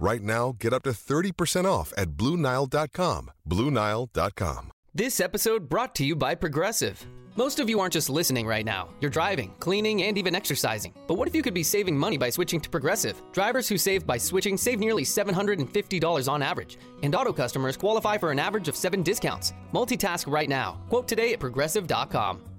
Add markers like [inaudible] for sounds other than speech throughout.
Right now, get up to 30% off at BlueNile.com. BlueNile.com. This episode brought to you by Progressive. Most of you aren't just listening right now. You're driving, cleaning, and even exercising. But what if you could be saving money by switching to Progressive? Drivers who save by switching save nearly $750 on average. And auto customers qualify for an average of seven discounts. Multitask right now. Quote today at progressive.com.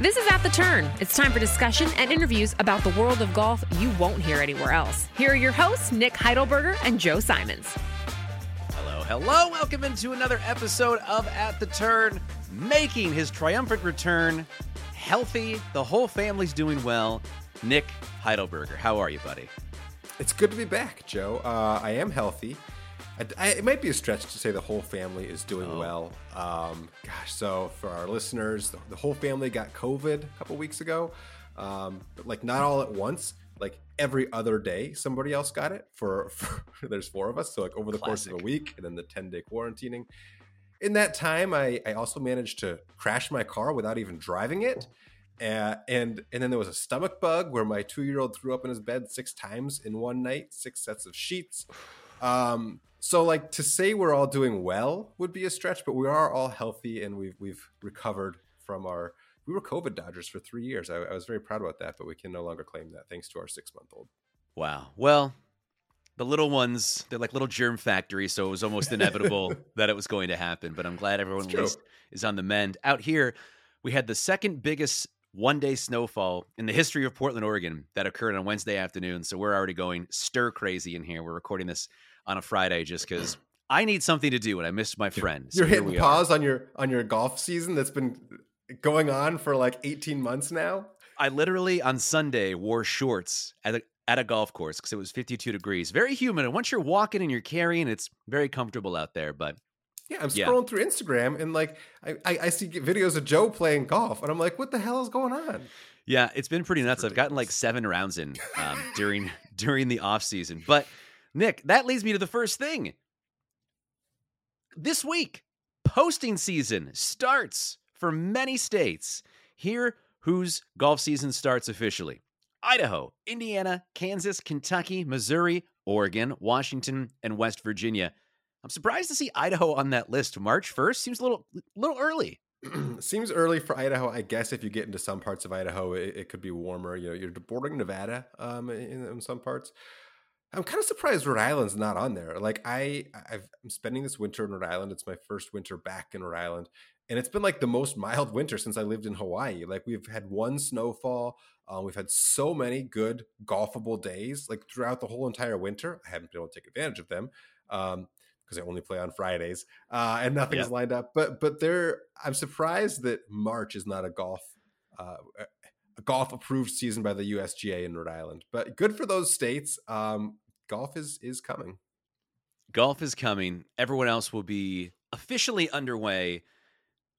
This is At the Turn. It's time for discussion and interviews about the world of golf you won't hear anywhere else. Here are your hosts, Nick Heidelberger and Joe Simons. Hello, hello. Welcome into another episode of At the Turn, making his triumphant return. Healthy, the whole family's doing well. Nick Heidelberger, how are you, buddy? It's good to be back, Joe. Uh, I am healthy. I, I, it might be a stretch to say the whole family is doing Oh. well. Um, gosh, so for our listeners, the, the whole family got COVID a couple weeks ago, um, but like not all at once. Like every other day, somebody else got it. For, [laughs] for there's four of us, so like over the course of a week, and then the ten day quarantining. In that time, I, I also managed to crash my car without even driving it. Uh, and and then there was a stomach bug where my two year old threw up in his bed six times in one night, six sets of sheets. Um, so like to say we're all doing well would be a stretch, but we are all healthy and we've we've recovered from our we were COVID dodgers for three years. I, I was very proud about that, but we can no longer claim that thanks to our six month old. Wow. Well, the little ones, they're like little germ factories, so it was almost [laughs] inevitable that it was going to happen. But I'm glad everyone at least is on the mend. Out here, we had the second biggest one day snowfall in the history of Portland, Oregon that occurred on Wednesday afternoon. So we're already going stir crazy in here. We're recording this on a Friday just because I need something to do and I missed my friend. So You're hitting we are. pause on your on your golf season that's been going on for like 18 months now. I literally on Sunday wore shorts at a, at a golf course because it was 52 degrees, very humid. And once you're walking and you're carrying, it's very comfortable out there. But Yeah, I'm Yeah. scrolling through Instagram and like I, I, I see videos of Joe playing golf, and I'm like, what the hell is going on? yeah, it's been pretty nuts. I've gotten like seven rounds in um, during [laughs] during the off season. But Nick, that leads me to the first thing. This week, posting season starts for many states. Here, whose golf season starts officially. Idaho, Indiana, Kansas, Kentucky, Missouri, Oregon, Washington, and West Virginia. I'm surprised to see Idaho on that list. March 1st seems a little little early. [clears throat] Seems early for Idaho. I guess if you get into some parts of Idaho, it, it could be warmer. You know, you're bordering Nevada um, in, in some parts. I'm kind of surprised Rhode Island's not on there. Like I, I've, I'm spending this winter in Rhode Island. It's my first winter back in Rhode Island, and it's been like the most [laughs] mild winter since I lived in Hawaii. Like we've had one snowfall. Um, we've had so many good golfable days, like throughout the whole entire winter. I haven't been able to take advantage of them. Um, because I only play on Fridays, uh, and nothing's Yeah. lined up. But but there, I'm surprised that March is not a golf uh, golf approved season by the USGA in Rhode Island. But good for those states. Um, golf is is coming. Golf is coming. Everyone else will be officially underway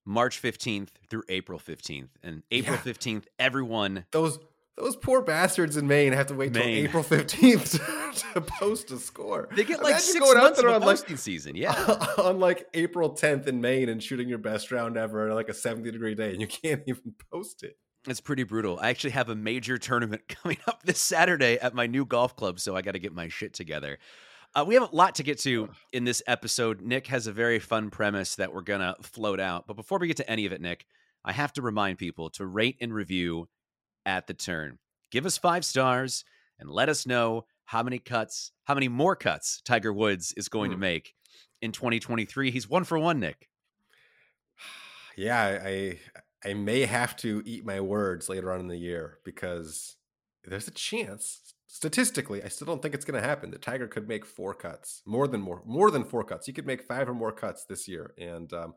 March 15th through April 15th. And April Yeah. 15th, everyone Those those poor bastards in Maine have to wait till April 15th [laughs] to, post a score. they get like Imagine six going out months of there on like season. Yeah. [laughs] on like April 10th in Maine and shooting your best round ever on like a 70 degree day, and you can't even post it. It's pretty brutal. I actually have a major tournament [laughs] coming up this Saturday at my new golf club, so I got to get my shit together. Uh, we have a lot to get to in this episode. Nick has a very fun premise that we're going to float out. But before we get to any of it, Nick, I have to remind people to rate and review at the turn. Give us five stars and let us know how many cuts, how many more cuts Tiger Woods is going to Hmm. make in 2023. He's one for one, Nick. [sighs] Yeah, I I may have to eat my words later on in the year because there's a chance statistically, I still don't think it's going to happen. The Tiger could make four cuts, more than more, more than four cuts. He could make five or more cuts this year, and um,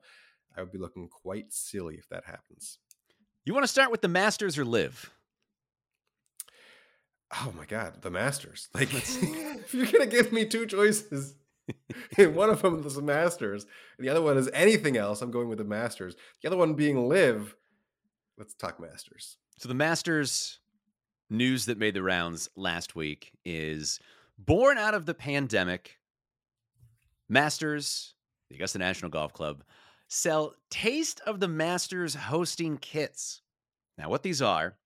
I would be looking quite silly if that happens. You want to start with the Masters or LIV? Oh my God, the Masters! [laughs] Like, [laughs] if you're going to give me two choices, [laughs] one of them is the Masters, and the other one is anything else, I'm going with the Masters. The other one being LIV. Let's talk Masters. So the Masters news that made the rounds last week is born out of the pandemic. Masters, the Augusta National Golf Club, sell Taste of the Masters hosting kits. Now, what these are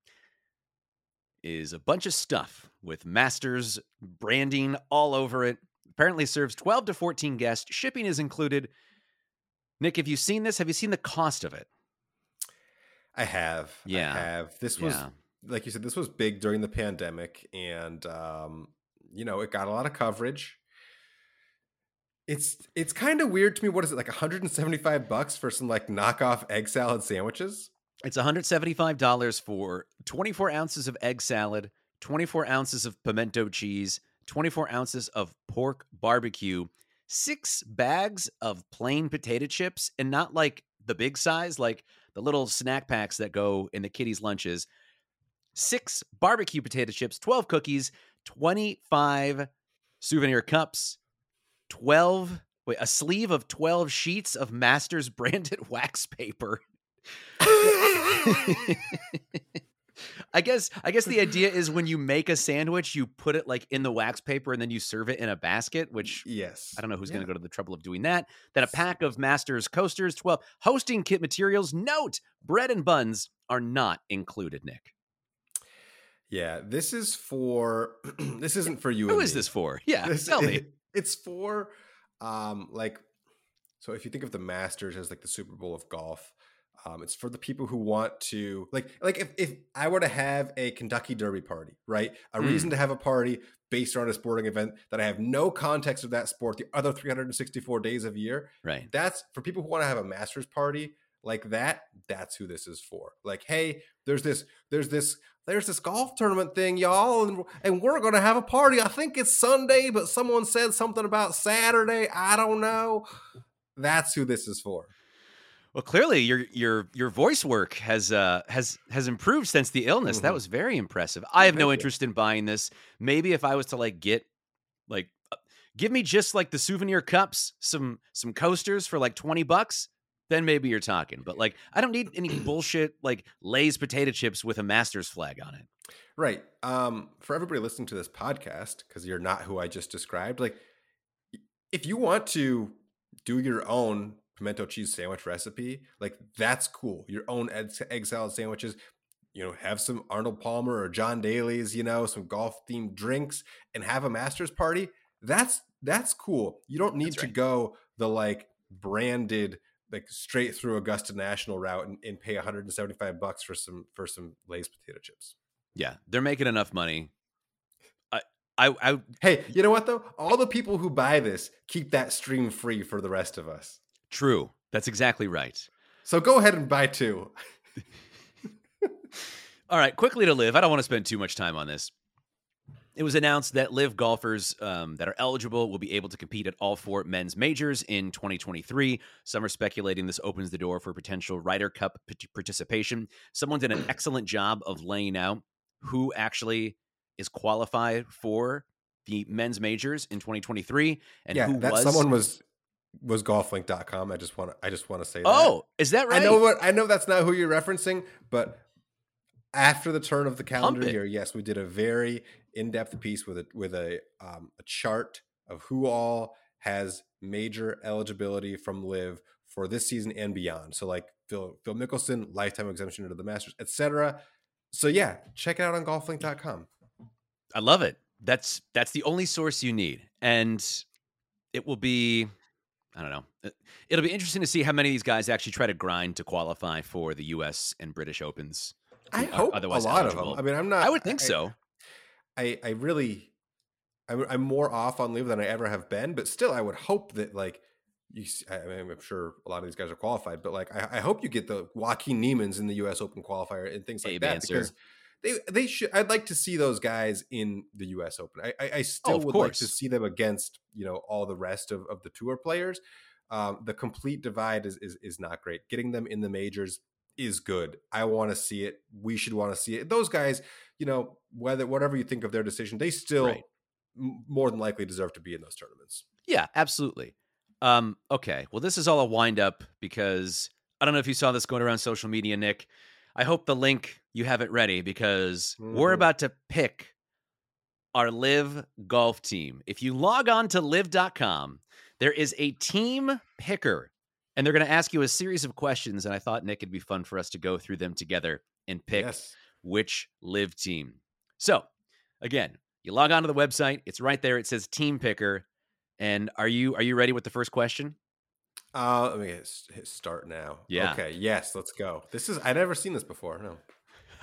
is a bunch of stuff with Masters branding all over it. Apparently serves 12 to 14 guests. Shipping is included. Nick, have you seen this? Have you seen the cost of it? I have. Yeah. I have. This was Yeah. like you said, this was big during the pandemic, and um, you know, it got a lot of coverage. It's it's kind of weird to me. What is it like? 175 bucks for some like knockoff egg salad sandwiches? It's $175 for 24 ounces of egg salad, 24 ounces of pimento cheese, 24 ounces of pork barbecue, six bags of plain potato chips, and not like the big size, like the little snack packs that go in the kiddies' lunches. Six barbecue potato chips, 12 cookies, 25 souvenir cups, 12, wait, a sleeve of 12 sheets of Masters [laughs] branded wax paper. [laughs] [laughs] I guess I guess the idea is when [laughs] you make a sandwich, you put it like in the wax paper and then you serve it in a basket, which Yes. I don't know who's going to go to the trouble of doing that. Then a pack of Masters coasters, 12 hosting kit materials. Note, bread and buns are not included, Nick. Yeah, this is for [clears throat] this isn't for you. Who is me. this for? Yeah, This- tell me. It's for um like so if you think of the Masters as like the Super Bowl of golf, um, it's for the people who want to like like if, if I were to have a Kentucky Derby party, right? A Hmm. reason to have a party based around a sporting event that I have no context of that sport the other 364 days of year. Right. That's for people who want to have a Masters party like that. That's who this is for. Like, hey, there's this, there's this, there's this golf tournament thing, y'all, and, and we're gonna have a party. I think it's Sunday, but someone said something about Saturday. I don't know. That's who this is for. Well, clearly your your your voice work has uh has has improved since the illness. That Mhm. was very impressive. I have no Thank you. interest in buying this. Maybe if I was to like get like uh, give me just like the souvenir cups, some some coasters for like 20 bucks, then maybe you're talking. But like I don't need any [clears throat] bullshit like Lay's potato chips with a Masters flag on it. Right. Um, for everybody listening to this podcast, because you're not who I just described, like if you want to do your own pimento cheese sandwich recipe, like that's cool. Your own egg, egg salad sandwiches, you know, have some Arnold Palmer or John Daly's, you know, some golf themed drinks and have a master's party. That's that's cool. You don't need to go the like branded like straight through Augusta National route and, and pay 175 bucks for some for some Lay's potato chips. Yeah, they're making enough money. I I I Hey, you know what though? All the people who buy this keep that stream free for the rest of us. True. That's exactly right. So go ahead and buy two. [laughs] All right, quickly to LIV. I don't want to spend too much time on this. It was announced that LIV golfers um, that are eligible will be able to compete at all four men's majors in 2023. Some are speculating this opens the door for potential Ryder Cup p- participation. Someone did an excellent job of laying out who actually is qualified for the men's majors in 2023 and yeah, who that was. someone was was golflink.com. I just want to I just want to say that. oh, is that right? I know what I know that's not who you're referencing, but after the turn of the calendar year, yes, we did a very in-depth piece with a with a um, a chart of who all has major eligibility from LIV for this season and beyond. So like Phil Phil Mickelson, lifetime exemption into the Masters, etc. So yeah, check it out on golflink.com. I love it. That's that's the only source you need, and it will be. I don't know. It- It'll be interesting to see how many of these guys actually try to grind to qualify for the U.S. and British Opens. I hope a otherwise lot eligible. of them. I mean, I'm not. I would think so. I I really, I'm, I'm more off on leave than I ever have been, but still, I would hope that like you. I mean, I'm sure a lot of these guys are qualified, but like I, I hope you get the Joaquin Niemann's in the U.S. Open qualifier and things like Abe that Answer. because they they should. I'd like to see those guys in the U.S. Open. I I, I still of would like to see them against you know all the rest of, of the tour players. Um, the complete divide is, is is not great. Getting them in the majors is good. I want to see it. We should want to see it. Those guys, you know, whether whatever you think of their decision, they still Right. m- more than likely deserve to be in those tournaments. Yeah, absolutely. Um, okay. Well, this is all a wind up because I don't know if you saw this going around social media, Nick. I hope the link you have it ready because we're Mhm. about to pick our LIV golf team. If you log on to live.com, there is a team picker and they're going to ask you a series of questions. And I thought, Nick, it'd be fun for us to go through them together and pick Yes. which LIV team. So, again, you log on to the website, it's right there. It says team picker. And are you are you ready with the first question? Uh, let me hit, hit start now. Yeah. Okay. Yes. Let's go. This is I've never seen this before. No.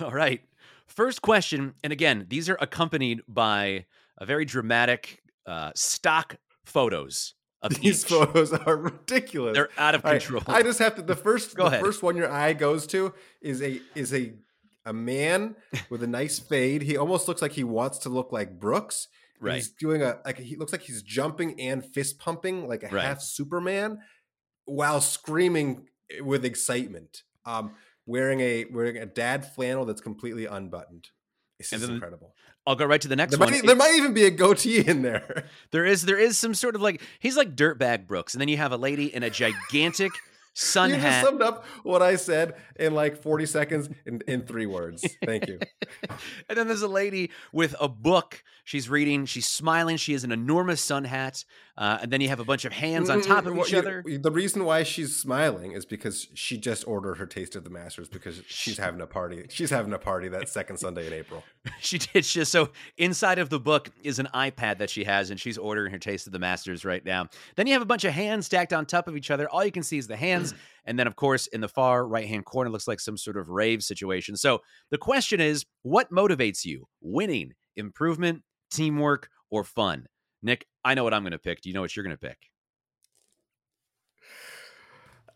[laughs] All right. First question, and again, these are accompanied by a very dramatic uh, stock photos of [laughs] These each. photos are ridiculous. They're out of All right, control. I just have to. The first, Go the ahead. first one your eye goes to is a is a a man with a nice [laughs] fade. He almost looks like he wants to look like Brooks. right. He's doing a like he looks like he's jumping and fist pumping like a Right. half Superman while screaming with excitement. Um, wearing a wearing a dad flannel that's completely unbuttoned. This is incredible. I'll go right to the next There one. might, there might even be a goatee in there. [laughs] There is there is some sort of like he's like dirtbag Brooks, and then you have a lady in a gigantic sun [laughs] you just hat. summed up what I said in like 40 seconds in, in three words. Thank you. [laughs] and then there's a lady with a book. She's reading. She's smiling. She has an enormous sun hat. Uh, and then you have a bunch of hands on top of each you- other. The reason why she's smiling is because she just ordered her taste of the Masters because she's having a party. She's having a party that second Sunday in April. [laughs] She did just so inside of the book is an iPad that she has, and she's ordering her taste of the Masters right now. Then you have a bunch of hands stacked on top of each other. All you can see is the hands, [clears throat] and then of course in the far right hand corner looks like some sort of rave situation. So the question is, what motivates you? Winning, improvement, teamwork, or fun? Nick, I know what I'm going to pick. Do you know what you're going to pick?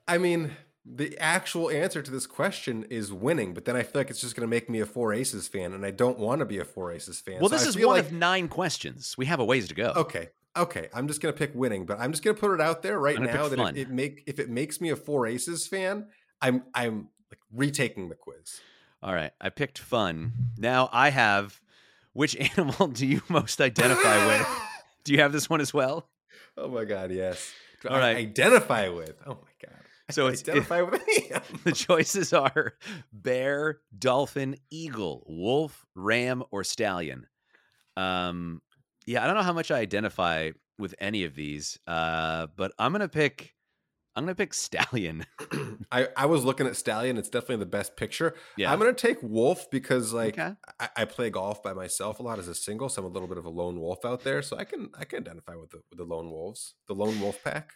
I mean, the actual answer to this question is winning, but then I feel like it's just going to make me a Four Aces fan, and I don't want to be a Four Aces fan. Well, So this I is one like, of nine questions. We have a ways to go. Okay. Okay, I'm just gonna pick winning, but I'm just gonna put it out there right now that if it make if it makes me a Four Aces fan, I'm I'm like retaking the quiz. All right, I picked fun. Now I have. Which [laughs] animal do you most identify with? [laughs] Do you have this one as well? Oh my god, yes. Do All I right. identify with. Oh my god. I So it's- identify with [laughs] any. The choices are bear, dolphin, eagle, wolf, ram, or stallion. Um, yeah, I don't know how much I identify with any of these, uh, but I'm gonna pick. I'm gonna pick stallion. [laughs] [clears throat] I, I was looking at Stallion. It's definitely the best picture. Yeah. I'm gonna take Wolf because like Okay. I, I play golf by myself a lot as a single, so I'm a little bit of a lone wolf out there. So I can I can identify with the with the lone wolves, the lone wolf pack.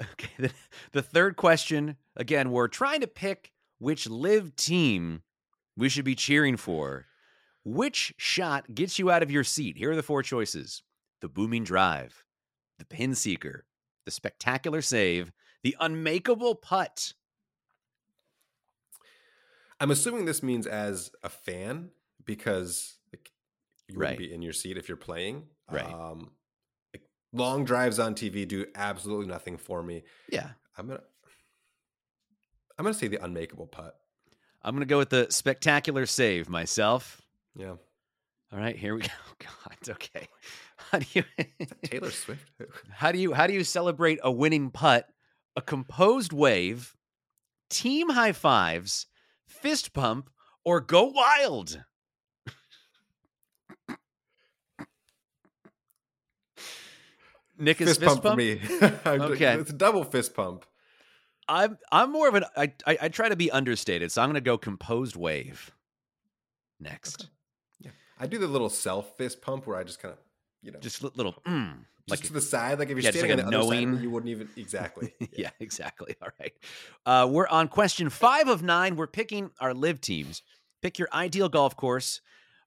Okay. [laughs] The, the third question again, we're trying to pick which LIV team we should be cheering for. Which shot gets you out of your seat? Here are the four choices the booming drive, the pin seeker, the spectacular save, the unmakeable putt. I'm assuming this means as a fan because like you wouldn't Right. be in your seat if you're playing. Right. Um, like long drives on TV do absolutely nothing for me. Yeah. I'm gonna I'm gonna say the unmakeable putt. I'm going to go with the spectacular save myself. Yeah. All right, here we [laughs] go. God, okay. How do you Taylor Swift. [laughs] How do you how do you celebrate a winning putt? A composed wave, team high fives, fist pump, or go wild? Nick is fist, fist, pump, for me. [laughs] Okay. It's a double fist pump. I'm I'm more of an I, I I try to be understated, so I'm going to go composed wave. Next, yeah, I do the little self fist pump where I just kind of, you know, just, just little mm, like to the side. Like if you're yeah, standing like on the other side, knowing. you wouldn't even exactly. [laughs] yeah, exactly. All right. Uh, we're on question five of nine. We're picking our LIV teams. Pick your ideal golf course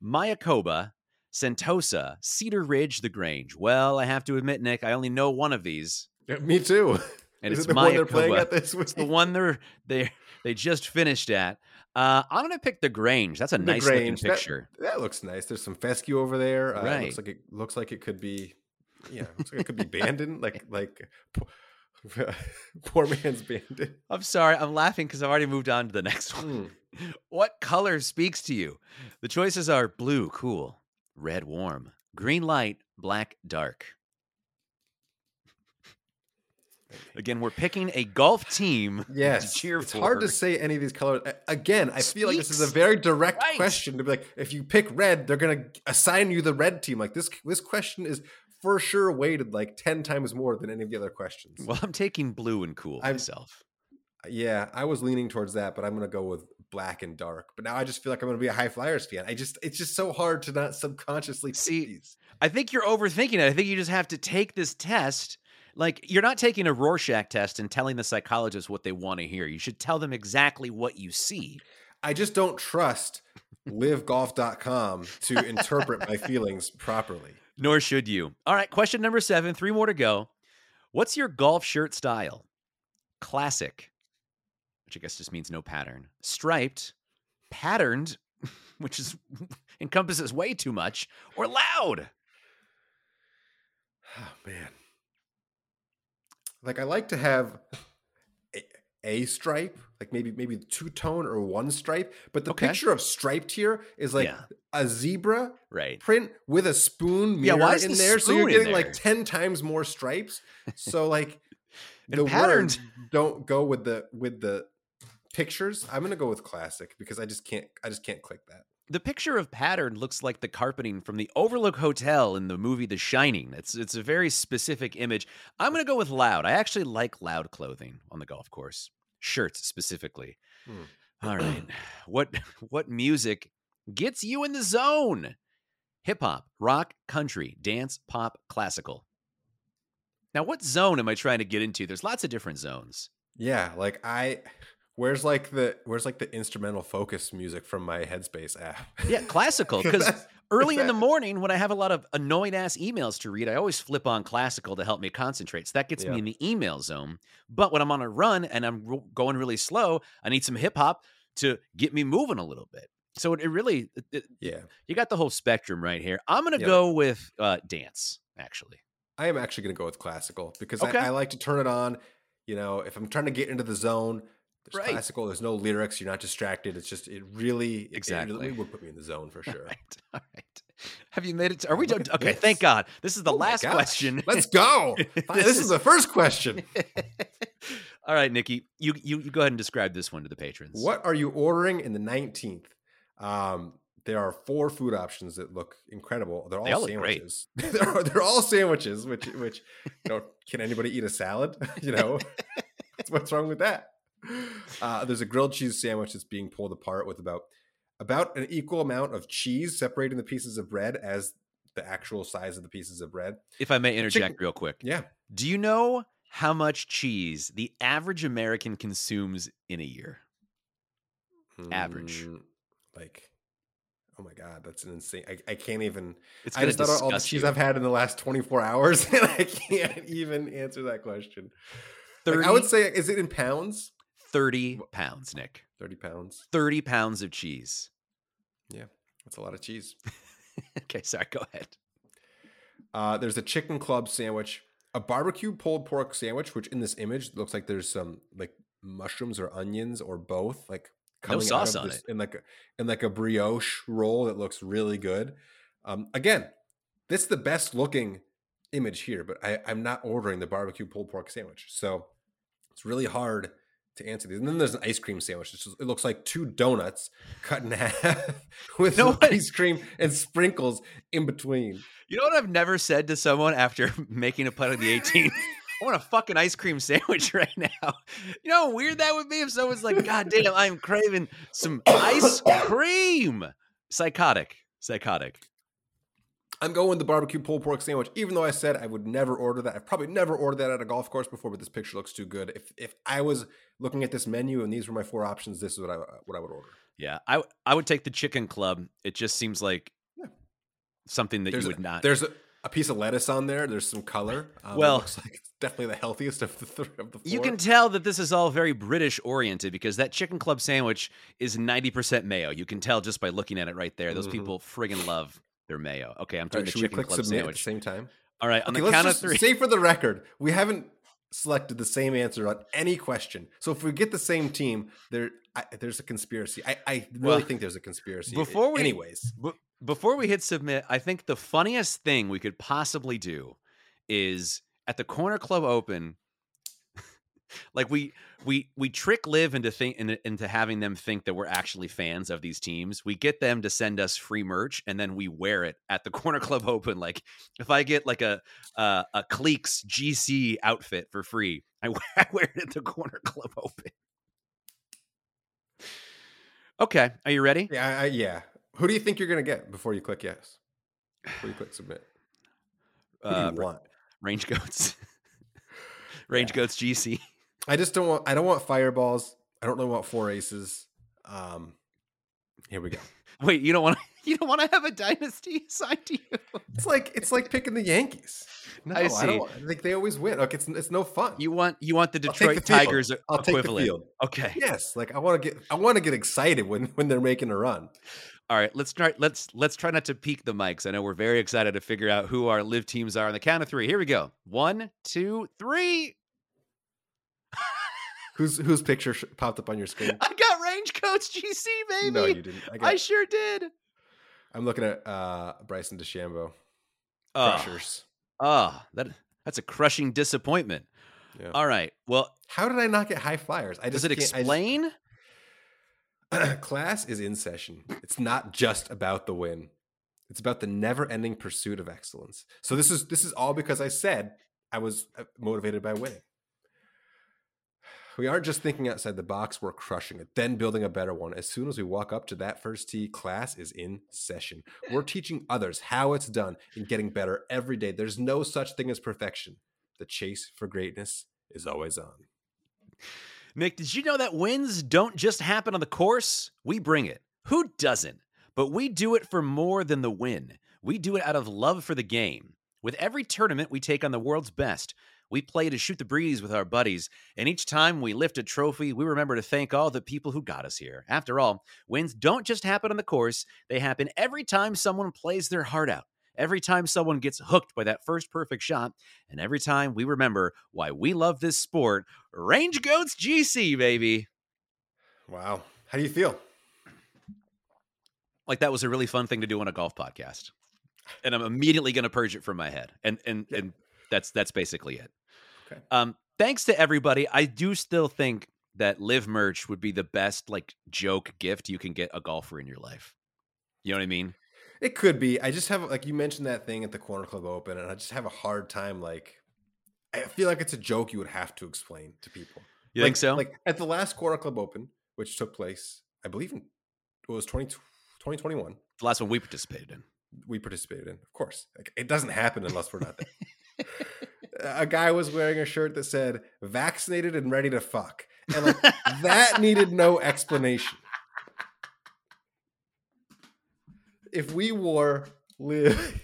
Mayakoba, Sentosa, Cedar Ridge, The Grange. Well, I have to admit, Nick, I only know one of these, Yeah, me too. and Is it's it the one they're playing at this week? It's the one they're they're they just finished at. Uh, I'm gonna pick the Grange. That's a The nice looking Grange, that- picture. That, looks nice. There's some fescue over there. Uh, it Right. looks like it looks like it could be. Yeah, looks like it could be [laughs] Bandon, like like [laughs] poor man's Bandon. I'm sorry, I'm laughing because I've already moved on to the next one. Mm. [laughs] What color speaks to you? The choices are blue, cool, red, warm, green, light, black, dark. [laughs] Again, we're picking a golf team Yes, to cheer it's for. hard to say any of these colors. Again, I feel like this is a very direct Right. question to be like, if you pick red, they're gonna assign you the red team. Like this, this question is for sure weighted like ten times more than any of the other questions. Well, I'm taking blue and cool I'm- myself. Yeah, I was leaning towards that, but I'm gonna go with black and dark. But now I just feel like I'm gonna be a HyFlyers fan. I just it's just so hard to not subconsciously See, these. I think you're overthinking it. I think you just have to take this test. Like, you're not taking a Rorschach test and telling the psychologist what they want to hear. You should tell them exactly what you see. I just don't trust livgolf.com to interpret my feelings properly. [laughs] Nor should you. All right, question number seven, three more to go. What's your golf shirt style? Classic, which I guess just means no pattern. Striped, patterned, [laughs] which is [laughs] encompasses way too much, or loud. Oh man. Like I like to have a, a stripe, like maybe maybe two tone or one stripe, but the Okay. picture of striped here is like Yeah. a zebra Right. print with a spoon Yeah, mirror is in the there, so you're getting like 10 times more stripes. So [laughs] like the patterns- don't go with the with the pictures. I'm gonna go with classic because I just can't I just can't click that. The picture of pattern looks like the carpeting from the Overlook Hotel in the movie The Shining. It's it's a very specific image. I'm going to go with loud. I actually like loud clothing on the golf course. Shirts specifically. Hmm. All right. [clears throat] What [laughs] what music gets you in the zone? Hip hop, rock, country, dance, pop, classical. Now, what zone am I trying to get into? There's lots of different zones. Yeah, like I where's like the where's like the instrumental focus music from my Headspace app? Yeah, classical. [laughs] Because early in the morning, when I have a lot of annoying ass emails to read, I always flip on classical to help me concentrate. So that gets Yeah. me in the email zone. But when I'm on a run and I'm ro- going really slow, I need some hip hop to get me moving a little bit. So it, it really, it- Yeah. you got the whole spectrum right here. I'm going to Yeah. go with uh, dance, actually. I am actually going to go with classical because Okay. I, I like to turn it on. You know, if I'm trying to get into the zone, there's Right. classical. There's no lyrics. You're not distracted. It's just it really Exactly. It really would put me in the zone for [laughs] sure. All right. All right. Have you made it? Are we done? Okay. this. Thank God. This is the Oh last question. [laughs] Let's go. This this, is- the first question. [laughs] All right, Nikki, you, you you go ahead and describe this one to the patrons. What are you ordering in the 19th? Um, there are four food options that look incredible. They're all, They all sandwiches. they're, they're all sandwiches. Which which you know, can anybody eat a salad? you know, what's wrong with that? Uh, there's a grilled cheese sandwich that's being pulled apart with about about an equal amount of cheese separating the pieces of bread as the actual size of the pieces of bread. If I may interject chicken- real quick, Yeah, do you know how much cheese the average American consumes in a year? Average. Mm, like. Oh my god, that's an insane! I, I can't even. It's I just thought of all the cheese you. I've had in the last 24 hours, [laughs] and I can't even answer that question. Like, I would say, is it in pounds? 30 pounds, Nick. 30 pounds. 30 pounds of cheese. Yeah, that's a lot of cheese. [laughs] okay, sorry, go ahead. Uh, there's a chicken club sandwich, a barbecue pulled pork sandwich, which in this image looks like there's some like mushrooms or onions or both, like No coming out sauce of on this- it. in like a, in like a brioche roll that looks really good. Um, again, this is the best looking image here, but I, I'm not ordering the barbecue pulled pork sandwich, so it's really hard to answer these. And then there's an ice cream sandwich. Just- it looks like two donuts cut in [laughs] half with know ice cream and sprinkles in between. You know what I've never said to someone after [laughs] making a putt of the 18? [laughs] I want a fucking ice cream sandwich right now. You know how weird that would be if someone's like, God damn, I'm craving some ice cream. Psychotic. Psychotic. I'm going with the barbecue pulled pork sandwich, even though I said I would never order that. I've probably never ordered that at a golf course before, but this picture looks too good. If if I was looking at this menu and these were my four options, this is what I what I would order. Yeah, I I would take the chicken club. It just seems like Yeah. something that There's you a, would not. there's a, a piece of lettuce on there. There's some color. [laughs] Um, Well- it looks like it's definitely the healthiest of the three of the four. You can tell that this is all very British oriented because that chicken club sandwich is 90% mayo. You can tell just by looking at it right there. Those Mhm. people friggin' love their mayo. Okay, I'm doing right, the chicken click club sandwich. at the same time? All right, on Okay, the count of three. say for the record, we haven't selected the same answer on any question. So if we get the same team, there I, there's a conspiracy. I, I really Well, think there's a conspiracy. before we- anyways, B- before we hit submit, I think the funniest thing we could possibly do is at the Corner Club Open. Like we we we trick LIV into think into, into having them think that we're actually fans of these teams. We get them to send us free merch, and then we wear it at the [laughs] Corner Club Open. Like if I get like a uh, a Cleeks GC outfit for free, [laughs] I wear, I wear it at the Corner Club Open. Okay, are you ready? yeah, I, yeah. Who do you think you're gonna get before you click yes? Before you click submit, who do Uh, you want? Range goats. [laughs] Range goats GC. I just don't want. I don't want fireballs. I don't really want four aces. Um, here we go. [laughs] Wait, you don't want to [laughs] you don't want to have a dynasty assigned to you? It's like it's like picking the Yankees. No, I I, don't. I think they always win. Like it's it's no fun. You want you want the Detroit the. Tigers I'll take the equivalent. field. Okay. yes, like I want to get I want to get excited when when they're making a run. All right, let's try let's let's try not to peak the mics. I know we're very excited to figure out who our LIV teams are on the count of 3. Here we go. One, two, three. Whose whose picture sh- popped up on your screen? I got Range Goats GC, baby. No, you didn't. I, I sure did. I'm looking at uh Bryson DeChambeau. Crushers. oh, that that's a crushing disappointment. Yeah. All right. Well, How did I not get HyFlyers? I just does it can't- just- explain? [clears throat] class is in session. It's not just about the win. It's about the never-ending pursuit of excellence. So this is this is all because I said I was uh, motivated by winning. We aren't just thinking outside the box, we're crushing it, then building a better one. As soon as we walk up to that first tee, class is in session. We're [laughs] teaching others how it's done and getting better every day. There's no such thing as perfection. The chase for greatness is always on. Nick, did you know that wins don't just happen on the course? We bring it. Who doesn't? But we do it for more than the win. We do it out of love for the game. With every tournament, we take on the world's best. We play to shoot the breeze with our buddies, and each time we lift a trophy, we remember to thank all the people who got us here. After all, wins don't just happen on the course, they happen every time someone plays their heart out. Every time someone gets hooked by that first perfect shot, and every time we remember why we love this sport, Range Goats GC, baby. Wow. How do you feel? Like that was a really fun thing to do on a golf podcast. And I'm immediately going to purge it from my head. And and Yeah. and that's that's basically it. Okay. Um thanks to everybody. I do still think that LIV merch would be the best like joke gift you can get a golfer in your life. You know what I mean? It could be. I just have like you mentioned that thing at the Corner Club Open, and I just have a hard time. Like, I feel like it's a joke you would have to explain to people. You like, think so? Like at the last Corner Club Open, which took place, I believe in it was 20, 2021. the last one we participated in. We participated in, of course. Like, it doesn't happen unless we're not there. A guy was wearing a shirt that said "vaccinated and ready to fuck," and like that [laughs] needed no explanation. If we wore LIV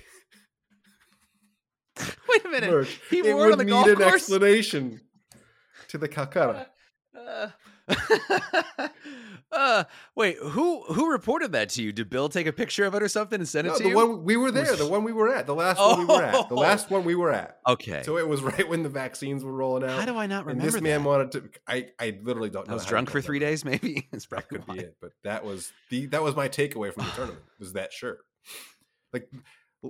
[laughs] Wait a minute. merch, He wore it on the golf an course? explanation to the [laughs] Calcutta. Uh, uh, wait, who who reported that to you? Did Bill take a picture of it or something and send it No, to the you? one we were there, the [laughs] one we were at, the last one we were at, the Oh. last one we were at. okay. So it was [laughs] right when the vaccines were rolling out. How do I not and remember this man that? wanted to. I I literally don't. know. I was drunk for three that. days, maybe. [laughs] It's That probably could be it. But that was the that was my takeaway from the [sighs] tournament was that shirt. Like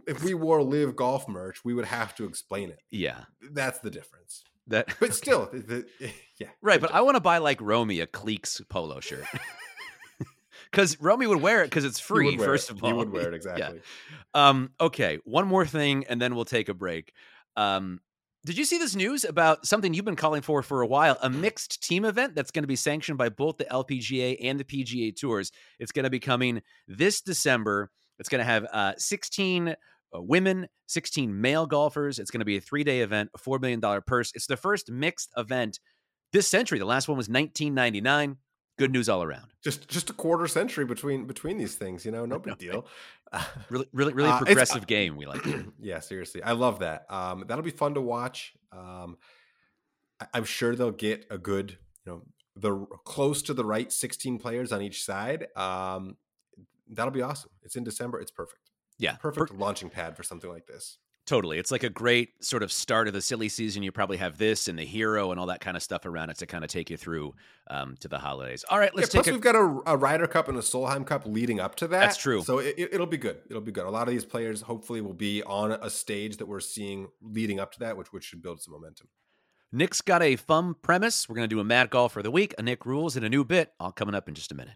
if we wore LIV golf merch, we would have to explain it. Yeah, That's the difference. That. [laughs] But still, the, the- [laughs] yeah. right, but I want to buy like Romy a Cleeks polo shirt. [laughs] Because Romy would wear it because it's free. First it. of all, he would wear it Yeah. exactly. Um, okay, one more thing, and then we'll take a break. Um, did you see this news about something you've been calling for for a while? A mixed team event that's going to be sanctioned by both the LPGA and the PGA Tours. It's going to be coming this December. It's going to have uh, 16 uh, women, 16 male golfers. It's going to be a three day event, a $4 million purse. It's the first mixed event this century. The last one was 1999. Good news all around. Just just a quarter century between between these things, you know, no big [laughs] deal. [laughs] really, really, really Uh, it's- progressive game. We like. it. [clears throat] yeah, seriously, I love that. Um, that'll be fun to watch. Um, I- I'm sure they'll get a good, you know, the close to the right 16 players on each side. Um, that'll be awesome. It's in December. It's perfect. Yeah, Perfect launching pad for something like this. Totally. It's like a great sort of start of the silly season. You probably have this and the hero and all that kind of stuff around it to kind of take you through um, to the holidays. All right, let's yeah, take plus, a we've got a, a Ryder Cup and a Solheim Cup leading up to that. That's true. So it, it, will be good. It'll be good. A lot of these players hopefully will be on a stage that we're seeing leading up to that, which which should build some momentum. Nick's got a fun premise. We're going to do a Mad Golf for the week, a Nick rules, and a new bit. All coming up in just a minute.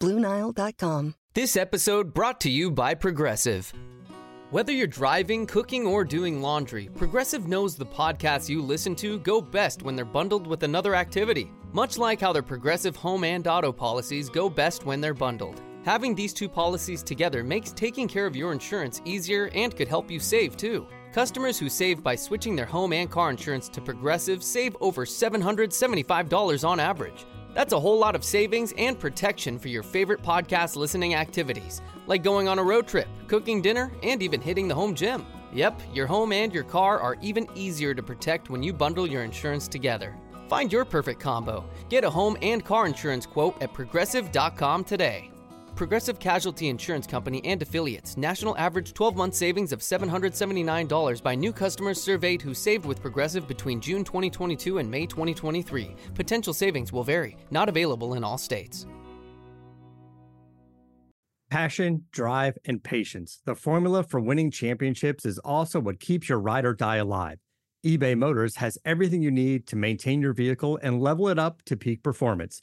BlueNile.com. This episode brought to you by Progressive. Whether you're driving, cooking, or doing laundry, Progressive knows the podcasts you listen to go best when they're bundled with another activity. Much like how their Progressive home and auto policies go best when they're bundled. Having these two policies together makes taking care of your insurance easier and could help you save too. Customers who save by switching their home and car insurance to Progressive save over $775 on average. That's a whole lot of savings and protection for your favorite podcast listening activities, like going on a road trip, cooking dinner, and even hitting the home gym. Yep, your home and your car are even easier to protect when you bundle your insurance together. Find your perfect combo. Get a home and car insurance quote at progressive.com today. Progressive Casualty Insurance Company and affiliates. National average 12 month savings of $779 by new customers surveyed who saved with Progressive between June 2022 and May 2023. Potential savings will vary, not available in all states. Passion, drive, and patience. The formula for winning championships is also what keeps your ride or die alive. eBay Motors has everything you need to maintain your vehicle and level it up to peak performance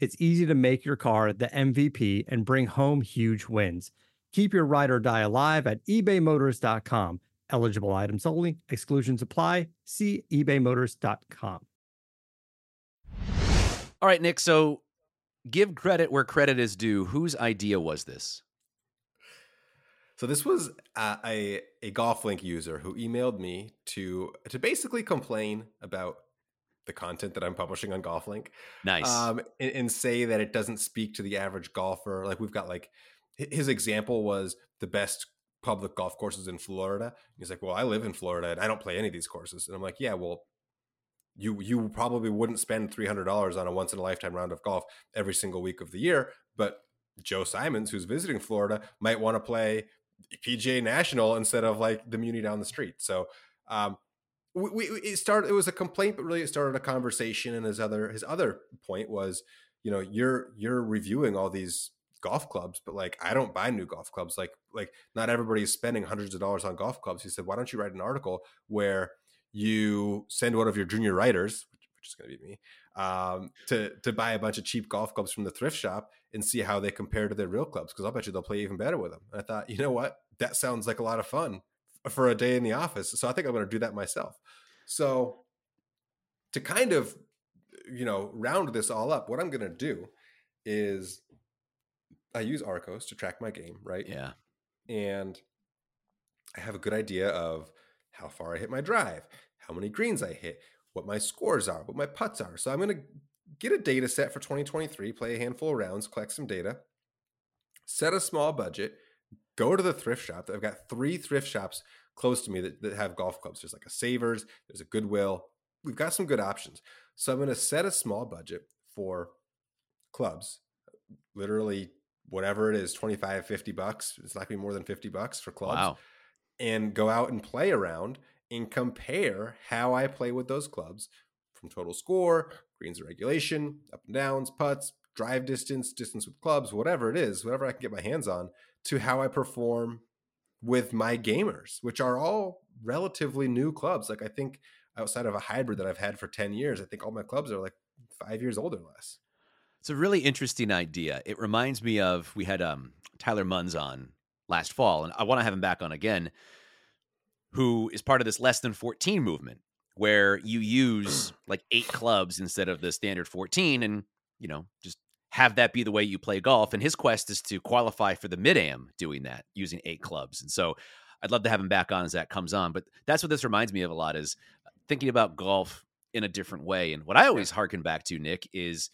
it's easy to make your car the MVP and bring home huge wins. Keep your ride or die alive at ebaymotors.com. Eligible items only, exclusions apply. See ebaymotors.com. All right, Nick. So give credit where credit is due. Whose idea was this? So this was uh, a a GolfLink user who emailed me to to basically complain about the content that I'm publishing on GolfLink. Nice. Um, and, and say that it doesn't speak to the average golfer. Like we've got like his example was the best public golf courses in Florida. He's like, well, I live in Florida and I don't play any of these courses. And I'm like, yeah, well, you you probably wouldn't spend three hundred dollars on a once in a lifetime round of golf every single week of the year, but Joe Simons, who's visiting Florida, might want to play PGA National instead of like the Muni down the street. So um, we, we it started. It was a complaint, but really it started a conversation. And his other his other point was, you know, you're you're reviewing all these golf clubs, but like I don't buy new golf clubs. Like like not everybody is spending hundreds of dollars on golf clubs. He said, why don't you write an article where you send one of your junior writers, which, is going to be me, um, to to buy a bunch of cheap golf clubs from the thrift shop and see how they compare to their real clubs because I'll bet you they'll play even better with them. And I thought, you know what, that sounds like a lot of fun for a day in the office. So I think I'm going to do that myself. So to kind of you know round this all up, what I'm going to do is I use Arccos to track my game, right? yeah. and I have a good idea of how far I hit my drive, how many greens I hit, what my scores are, what my putts are. So I'm going to get a data set for 2023, play a handful of rounds, collect some data, set a small budget, go to the thrift shop. I've got three thrift shops close to me that, that have golf clubs. There's like a Savers, there's a Goodwill. We've got some good options. So I'm going to set a small budget for clubs literally whatever it is 25 50 bucks it's not gonna be more than 50 bucks for clubs Wow. and go out and play around and compare how i play with those clubs from total score greens regulation up and downs putts drive distance distance with clubs whatever it is whatever i can get my hands on to how i perform with my gamers which are all relatively new clubs like i think outside of a hybrid that i've had for 10 years i think all my clubs are like five years old or less It's a really interesting idea. It reminds me of we had um, Tyler Munns on last fall, and I want to have him back on again, who is part of this less than 14 movement where you use like eight clubs instead of the standard 14 and, you know, just have that be the way you play golf. And his quest is to qualify for the mid am doing that using eight clubs. And so I'd love to have him back on as that comes on. But that's what this reminds me of a lot is uh, thinking about golf in a different way. And what I always harken back to, Nick, is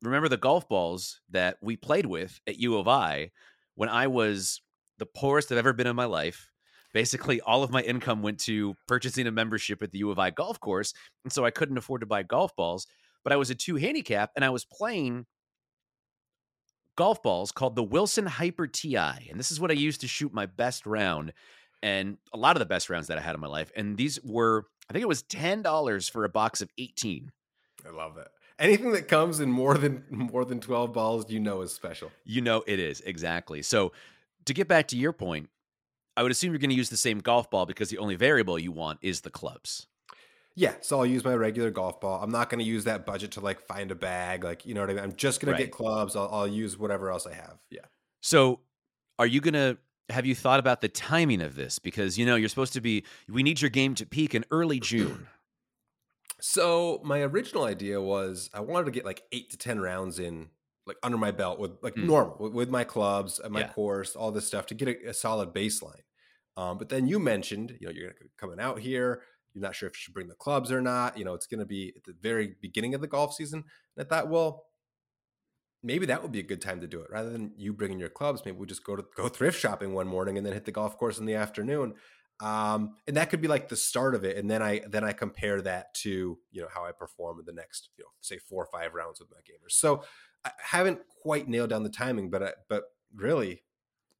remember the golf balls that we played with at U of I when I was the poorest I've ever been in my life. Basically, all of my income went to purchasing a membership at the U of I golf course. And so I couldn't afford to buy golf balls, but I was a two handicap and I was playing golf balls called the Wilson Hyper TI. And this is what I used to shoot my best round and a lot of the best rounds that I had in my life. And these were, I think it was $10 for a box of 18. I love it. Anything that comes in more than more than 12 balls, you know is special. You know it is, exactly. So to get back to your point, I would assume you're going to use the same golf ball because the only variable you want is the clubs. Yeah, so I'll use my regular golf ball. I'm not going to use that budget to like find a bag, like you know what I mean. I'm just going Right. to get clubs. I'll, I'll use whatever else I have. Yeah. So are you going to have you thought about the timing of this because you know you're supposed to be we need your game to peak in early June. [clears throat] So my original idea was I wanted to get like eight to ten rounds in, like under my belt with like Mm. normal with, with my clubs and my Yeah. course, all this stuff to get a, a solid baseline. Um, but then you mentioned, you know, you're coming out here. You're not sure if you should bring the clubs or not. You know, it's going to be at the very beginning of the golf season. And I thought, well, maybe that would be a good time to do it rather than you bringing your clubs. Maybe we just go to go thrift shopping one morning and then hit the golf course in the afternoon. Um, and that could be like the start of it. And then I then I compare that to you know how I perform in the next you know say four or five rounds with my gamers. So I haven't quite nailed down the timing, but I, but really,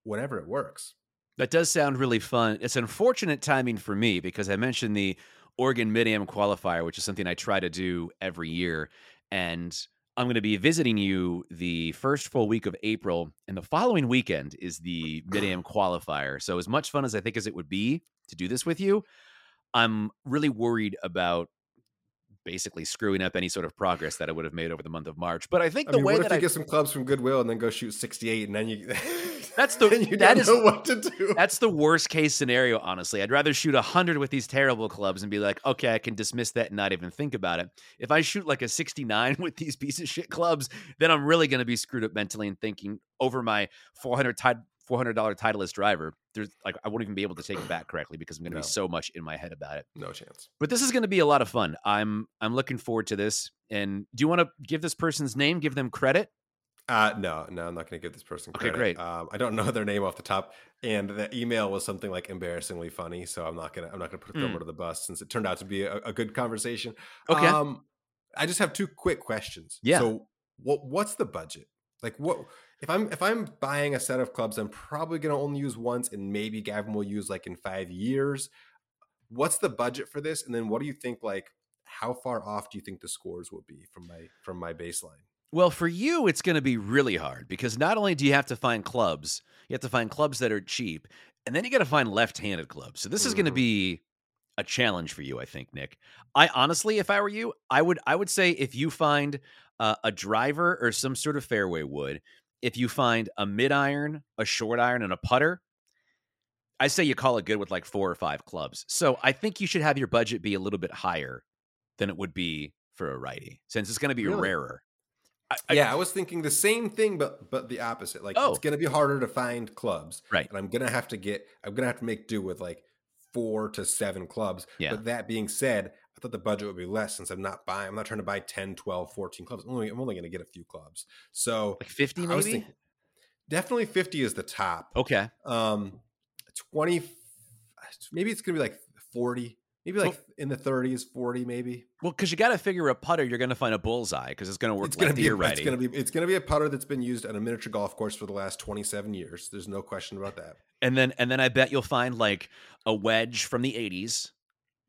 whenever it works. That does sound really fun. It's unfortunate timing for me because I mentioned the Oregon Mid Am qualifier, which is something I try to do every year. And I'm going to be visiting you the first full week of April, and the following weekend is the Mid Am [sighs] qualifier. So, as much fun as I think as it would be to do this with you, I'm really worried about basically screwing up any sort of progress that I would have made over the month of March. But I think I the mean, way what that if you I get some clubs from Goodwill and then go shoot 68 and then you [laughs] That's the- [laughs] you that is- what to do. That's the worst case scenario, honestly. I'd rather shoot 100 with these terrible clubs and be like, okay, I can dismiss that and not even think about it. If I shoot like a 69 [laughs] with these piece of shit clubs, then I'm really going to be screwed up mentally and thinking over my 400 ti- $400 Titleist driver. There's like, I won't even be able to take it back correctly because I'm going to No. be so much in my head about it. no chance. But this is going to be a lot of fun. I'm, I'm looking forward to this. And do you want to give this person's name, give them credit? Uh, no, no, I'm not going to give this person credit. Okay, great. Um, I don't know [laughs] their name off the top, and the email was something like embarrassingly funny. So I'm not gonna, I'm not gonna put them Mm. under the bus since it turned out to be a, a good conversation. Okay. Um, I just have two quick questions. Yeah. So what, what's the budget? Like what if I'm if I'm buying a set of clubs, I'm probably gonna only use once, and maybe Gavin will use like in five years. What's the budget for this? And then what do you think? Like, how far off do you think the scores will be from my from my baseline? Well, for you, it's going to be really hard because not only do you have to find clubs, you have to find clubs that are cheap, and then you got to find left handed clubs. So this is going to be a challenge for you, I think, Nick. I honestly, if I were you, I would, I would say if you find uh, a driver or some sort of fairway wood, if you find a mid iron, a short iron, and a putter, I say you call it good with like four or five clubs. So I think you should have your budget be a little bit higher than it would be for a righty, since it's going to be Really? rarer. I- yeah, I was thinking the same thing, but but the opposite. Like Oh. it's gonna be harder to find clubs, Right. And I'm gonna have to get, I'm gonna have to make do with like four to seven clubs. Yeah. But that being said, I thought the budget would be less since I'm not buying. I'm not trying to buy 10, 12, 14 clubs. I'm only, I'm only gonna get a few clubs. So like 50 I was maybe thinking definitely 50 is the top. okay Um, 20, maybe it's gonna be like 40. Maybe like in the 30s, 40 maybe. Well, because you got to figure a putter, you're going to find a bullseye because it's going to work It's gonna be or a, it's gonna be it's gonna be a putter that's been used on a miniature golf course for the last 27 years. There's no question about that. and then and then I bet you'll find like a wedge from the 80s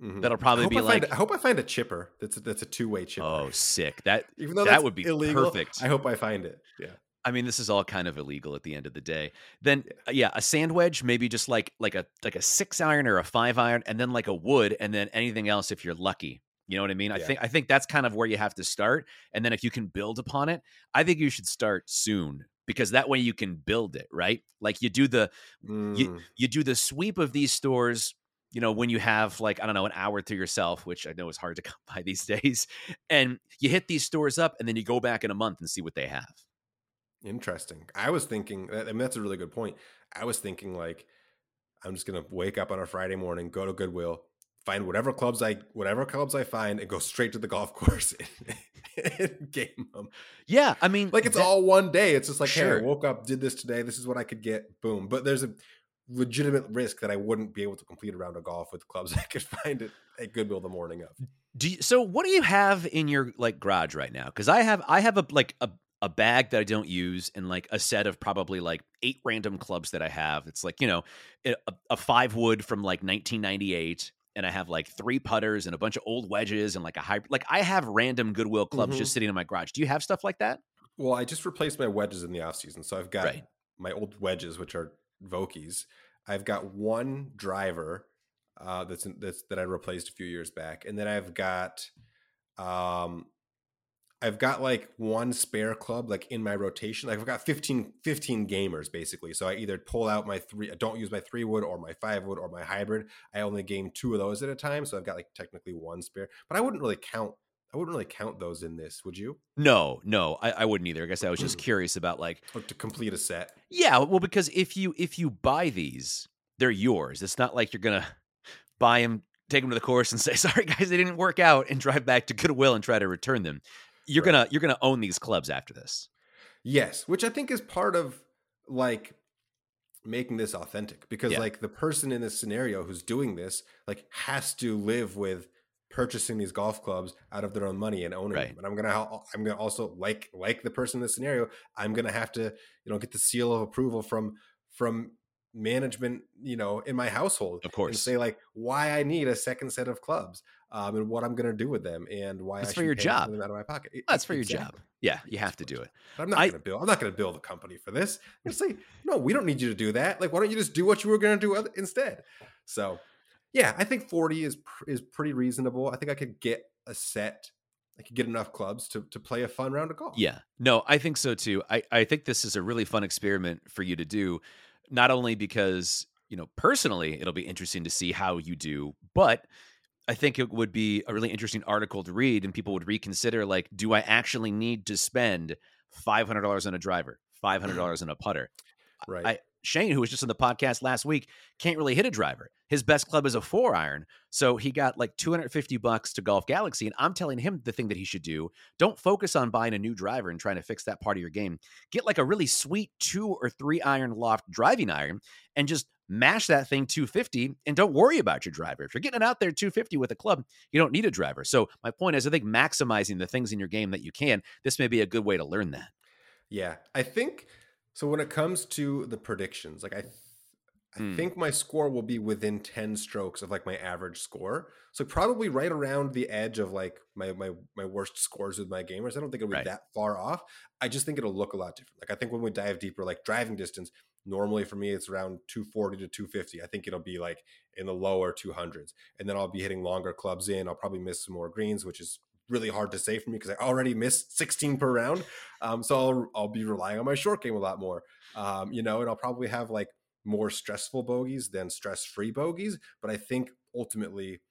Mhm. that'll probably be I find, like, I hope I find a chipper. That's a, that's a two way chipper. oh, sick. That [laughs] Even though that would be illegal, perfect. I hope I find it. Yeah. I mean, this is all kind of illegal at the end of the day. Then, uh, yeah, a sand wedge, maybe just like like a like a six iron or a five iron, and then like a wood, and then anything else if you're lucky. You know what I mean? I think I think that's kind of where you have to start, and then if you can build upon it, I think you should start soon because that way you can build it right. Like you do the you Mm. you do the sweep of these stores. You know, when you have like I don't know an hour to yourself, which I know is hard to [laughs] come by these days, and you hit these stores up, and then you go back in a month and see what they have. Interesting. I was thinking, I mean, that's a really good point. I was thinking, like, I'm just going to wake up on a Friday morning, go to Goodwill, find whatever clubs I, whatever clubs I find, and go straight to the golf [laughs] course and, and game them. Yeah, I mean, Like, it's that- all one day. It's just like, hey, I woke up, did this today. This is what I could get. Boom. But there's a legitimate risk that I wouldn't be able to complete a round of golf with clubs [laughs] I could find at, at Goodwill the morning of. Do you, so. What do you have in your like garage right now? Because I have I have a like a a bag that I don't use and like a set of probably like eight random clubs that I have. It's like you know a, a five wood from like 1998. And I have like three putters and a bunch of old wedges and like a hybrid. Like I have random Goodwill clubs Mhm. just sitting in my garage. Do you have stuff like that? Well, I just replaced my wedges in the off season, so I've got Right. my old wedges, which are Vokeys. I've got one driver uh, that's, in, that's that I replaced a few years back, and then I've got um, I've got like one spare club like in my rotation. Like I've got 15, 15 gamers basically. So I either pull out my three, I don't use my three wood or my five wood or my hybrid. I only game two of those at a time. So I've got like technically one spare, but I wouldn't really count. I wouldn't really count those in this, would you? No, no, I, I wouldn't either. I guess I was just [clears throat] curious about like Or to complete a set. Yeah, well, because if you if you buy these, they're yours. It's not like you're gonna [laughs] buy them, take them to the course, and say, [laughs] "Sorry, guys, they didn't work out," and drive back to Goodwill and try to return them. You're Right. gonna you're gonna own these clubs after this. Yes, which I think is part of like making this authentic because Yeah. like the person in this scenario who's doing this like has to live with purchasing these golf clubs out of their own money and owning Right. them. And I'm gonna I'm gonna also like like the person in this scenario, I'm gonna have to you know get the seal of approval from from management you know in my household Of course. and say like why I need a second set of clubs um, and what I'm gonna do with them and why That's I for your job. out of my pocket. That's for your job. Yeah, you have to do it. But I'm not going to build. I'm not going to build a company for this. I'm going say, no, we don't need you to do that. Like, why don't you just do what you were going to do oth- instead? So, yeah, I think 40 is pr- is pretty reasonable. I think I could get a set. I could get enough clubs to to play a fun round of golf. Yeah, no, I think so too. I I think this is a really fun experiment for you to do, not only because you know personally it'll be interesting to see how you do, but I think it would be a really interesting article to read, and people would reconsider like, do I actually need to spend five hundred dollars on a driver, five hundred [laughs] dollars on a putter? right. I Shane, who was just on the podcast last week, can't really hit a driver. His best club is a four iron. So he got like 250 bucks to Golf Galaxy. And I'm telling him the thing that he should do don't focus on buying a new driver and trying to fix that part of your game. Get like a really sweet two or three iron loft driving iron and just mash that thing 250 and don't worry about your driver. If you're getting it out there 250 with a club, you don't need a driver. So my point is, I think maximizing the things in your game that you can, this may be a good way to learn that. Yeah, I think so. When it comes to the predictions, like I, th- I Hmm. think my score will be within ten strokes of like my average score. So probably right around the edge of like my my my worst scores with my gamers. I don't think it'll be Right. that far off. I just think it'll look a lot different. Like I think when we dive deeper, like driving distance, normally for me it's around 240 to 250. I think it'll be like in the lower 200s, and then I'll be hitting longer clubs in. I'll probably miss some more greens, which is really hard to say for me because I already missed 16 per round. Um, so I'll, I'll be relying on my short game a lot more, um, you know, and I'll probably have like more stressful bogeys than stress-free bogeys. But I think ultimately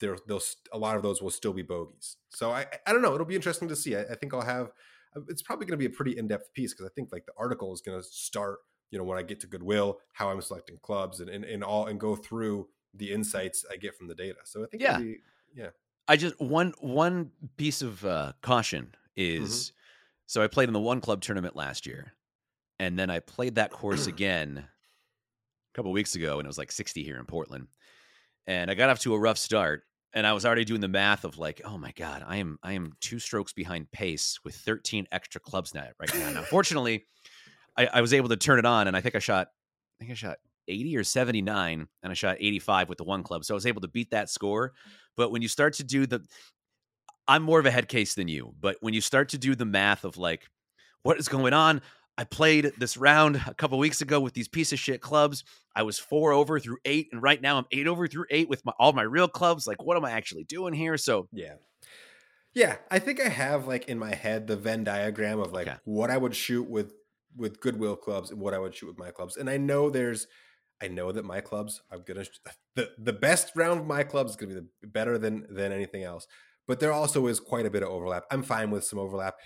there, those a lot of those will still be bogeys. So I, I don't know. It'll be interesting to see. I, I think I'll have. uh, It's probably going to be a pretty in-depth piece because I think like the article is going to start, you know, when I get to Goodwill, how I'm selecting clubs, and and, and all and go through the insights I get from the data. So I think Yeah. it'll be, yeah. I just one one piece of uh, caution is so I played in the one club tournament last year, and then I played that course [clears throat] again a couple weeks ago, and it was like sixty here in Portland. and I got off to a rough start. And I was already doing the math of like, oh my god, I am I am two strokes behind pace with 13 extra clubs now right now. Now, fortunately, I, I was able to turn it on, and I think I shot, I think I shot 80 or 79, and I shot 85 with the one club, so I was able to beat that score. Mm. But when you start to do the, I'm more of a head case than you, but when you start to do the math of like, what is going on? I played this round a couple weeks ago with these piece of shit clubs. I was four over through eight, and right now I'm eight over through eight with my, all my real clubs. Like, what am I actually doing here? So, yeah, yeah. I think I have like in my head the Venn diagram of like Okay. what I would shoot with with Goodwill clubs and what I would shoot with my clubs, and I know there's. I know that my clubs, I'm gonna [laughs] the the best round of my clubs is gonna be the better than than anything else. But there also is quite a bit of overlap. I'm fine with some overlap.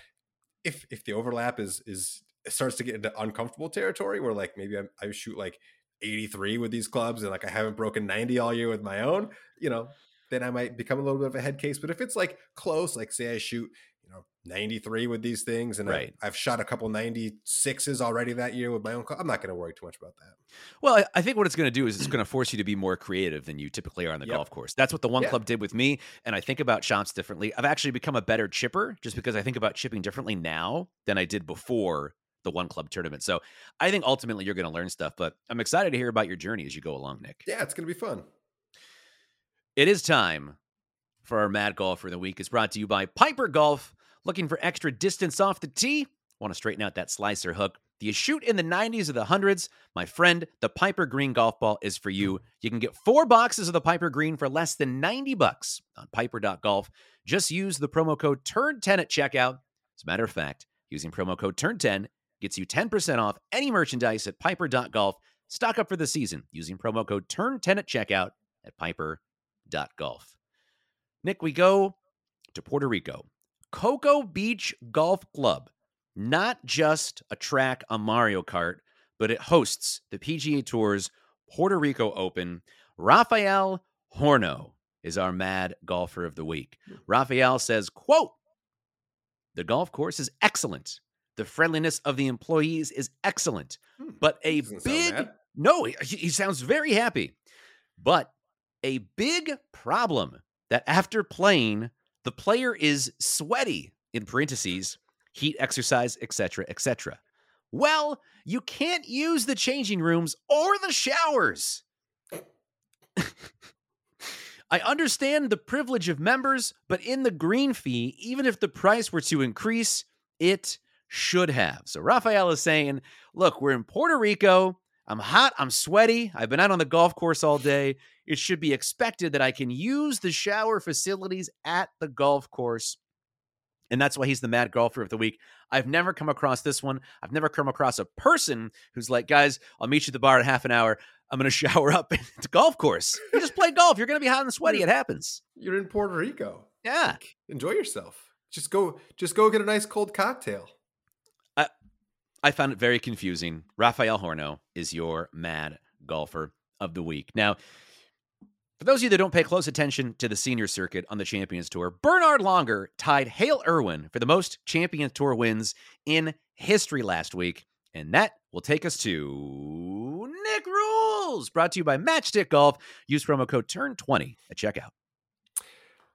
If if the overlap is is starts to get into uncomfortable territory where like maybe I, I shoot like 83 with these clubs and like I haven't broken 90 all year with my own, you know, then I might become a little bit of a head case. But if it's like close, like say I shoot, you know, 93 with these things and Right. I, I've shot a couple 96s already that year with my own club, I'm not going to worry too much about that. Well, I, think what it's going to do is it's going to force you to be more creative than you typically are on the Yep. golf course. That's what the one Yeah. club did with me, and I think about shots differently. I've actually become a better chipper just because I think about chipping differently now than I did before the one club tournament. So I think ultimately you're going to learn stuff, but I'm excited to hear about your journey as you go along, Nick. Yeah, it's going to be fun. It is time for our Mad Golfer of the Week. It's brought to you by Piper Golf. Looking for extra distance off the tee? Want to straighten out that slicer hook? Do you shoot in the 90s or the hundreds? My friend, the Piper Green golf ball is for you. You can get four boxes of the Piper Green for less than 90 bucks on piper.golf. Just use the promo code TURN10 at checkout. As a matter of fact, using promo code TURN10 gets you 10% off any merchandise at piper.golf. Stock up for the season using promo code TURN10 at checkout at piper.golf. Nick, we go to Puerto Rico. Coco Beach Golf Club, not just a track on Mario Kart, but it hosts the PGA Tour's Puerto Rico Open. Rafael Horno is our mad golfer of the week. Rafael says, quote, the golf course is excellent. The friendliness of the employees is excellent. Hmm, But a doesn't big no, he, he sounds very happy. But a big problem that after playing, the player is sweaty in parentheses, heat exercise, etc., etc. Well, you can't use the changing rooms or the showers. [laughs] I understand the privilege of members, but in the green fee, even if the price were to increase, it should have. So Rafael is saying, look, we're in Puerto Rico. I'm hot. I'm sweaty. I've been out on the golf course all day. It should be expected that I can use the shower facilities at the golf course. And that's why he's the mad golfer of the week. I've never come across this one. I've never come across a person who's like, guys, I'll meet you at the bar in half an hour. I'm going [laughs] to shower up at the golf course. You just play golf. You're going to be hot and sweaty. It happens. You're in Puerto Rico. Yeah. Enjoy yourself. Just go just go get a nice cold cocktail. I found it very confusing. Rafael Horno is your mad golfer of the week. Now, for those of you that don't pay close attention to the senior circuit on the Champions Tour, Bernhard Langer tied Hale Irwin for the most Champions Tour wins in history last week. And that will take us to Nick Rules, brought to you by Matchstick Golf. Use promo code TURN20 at checkout.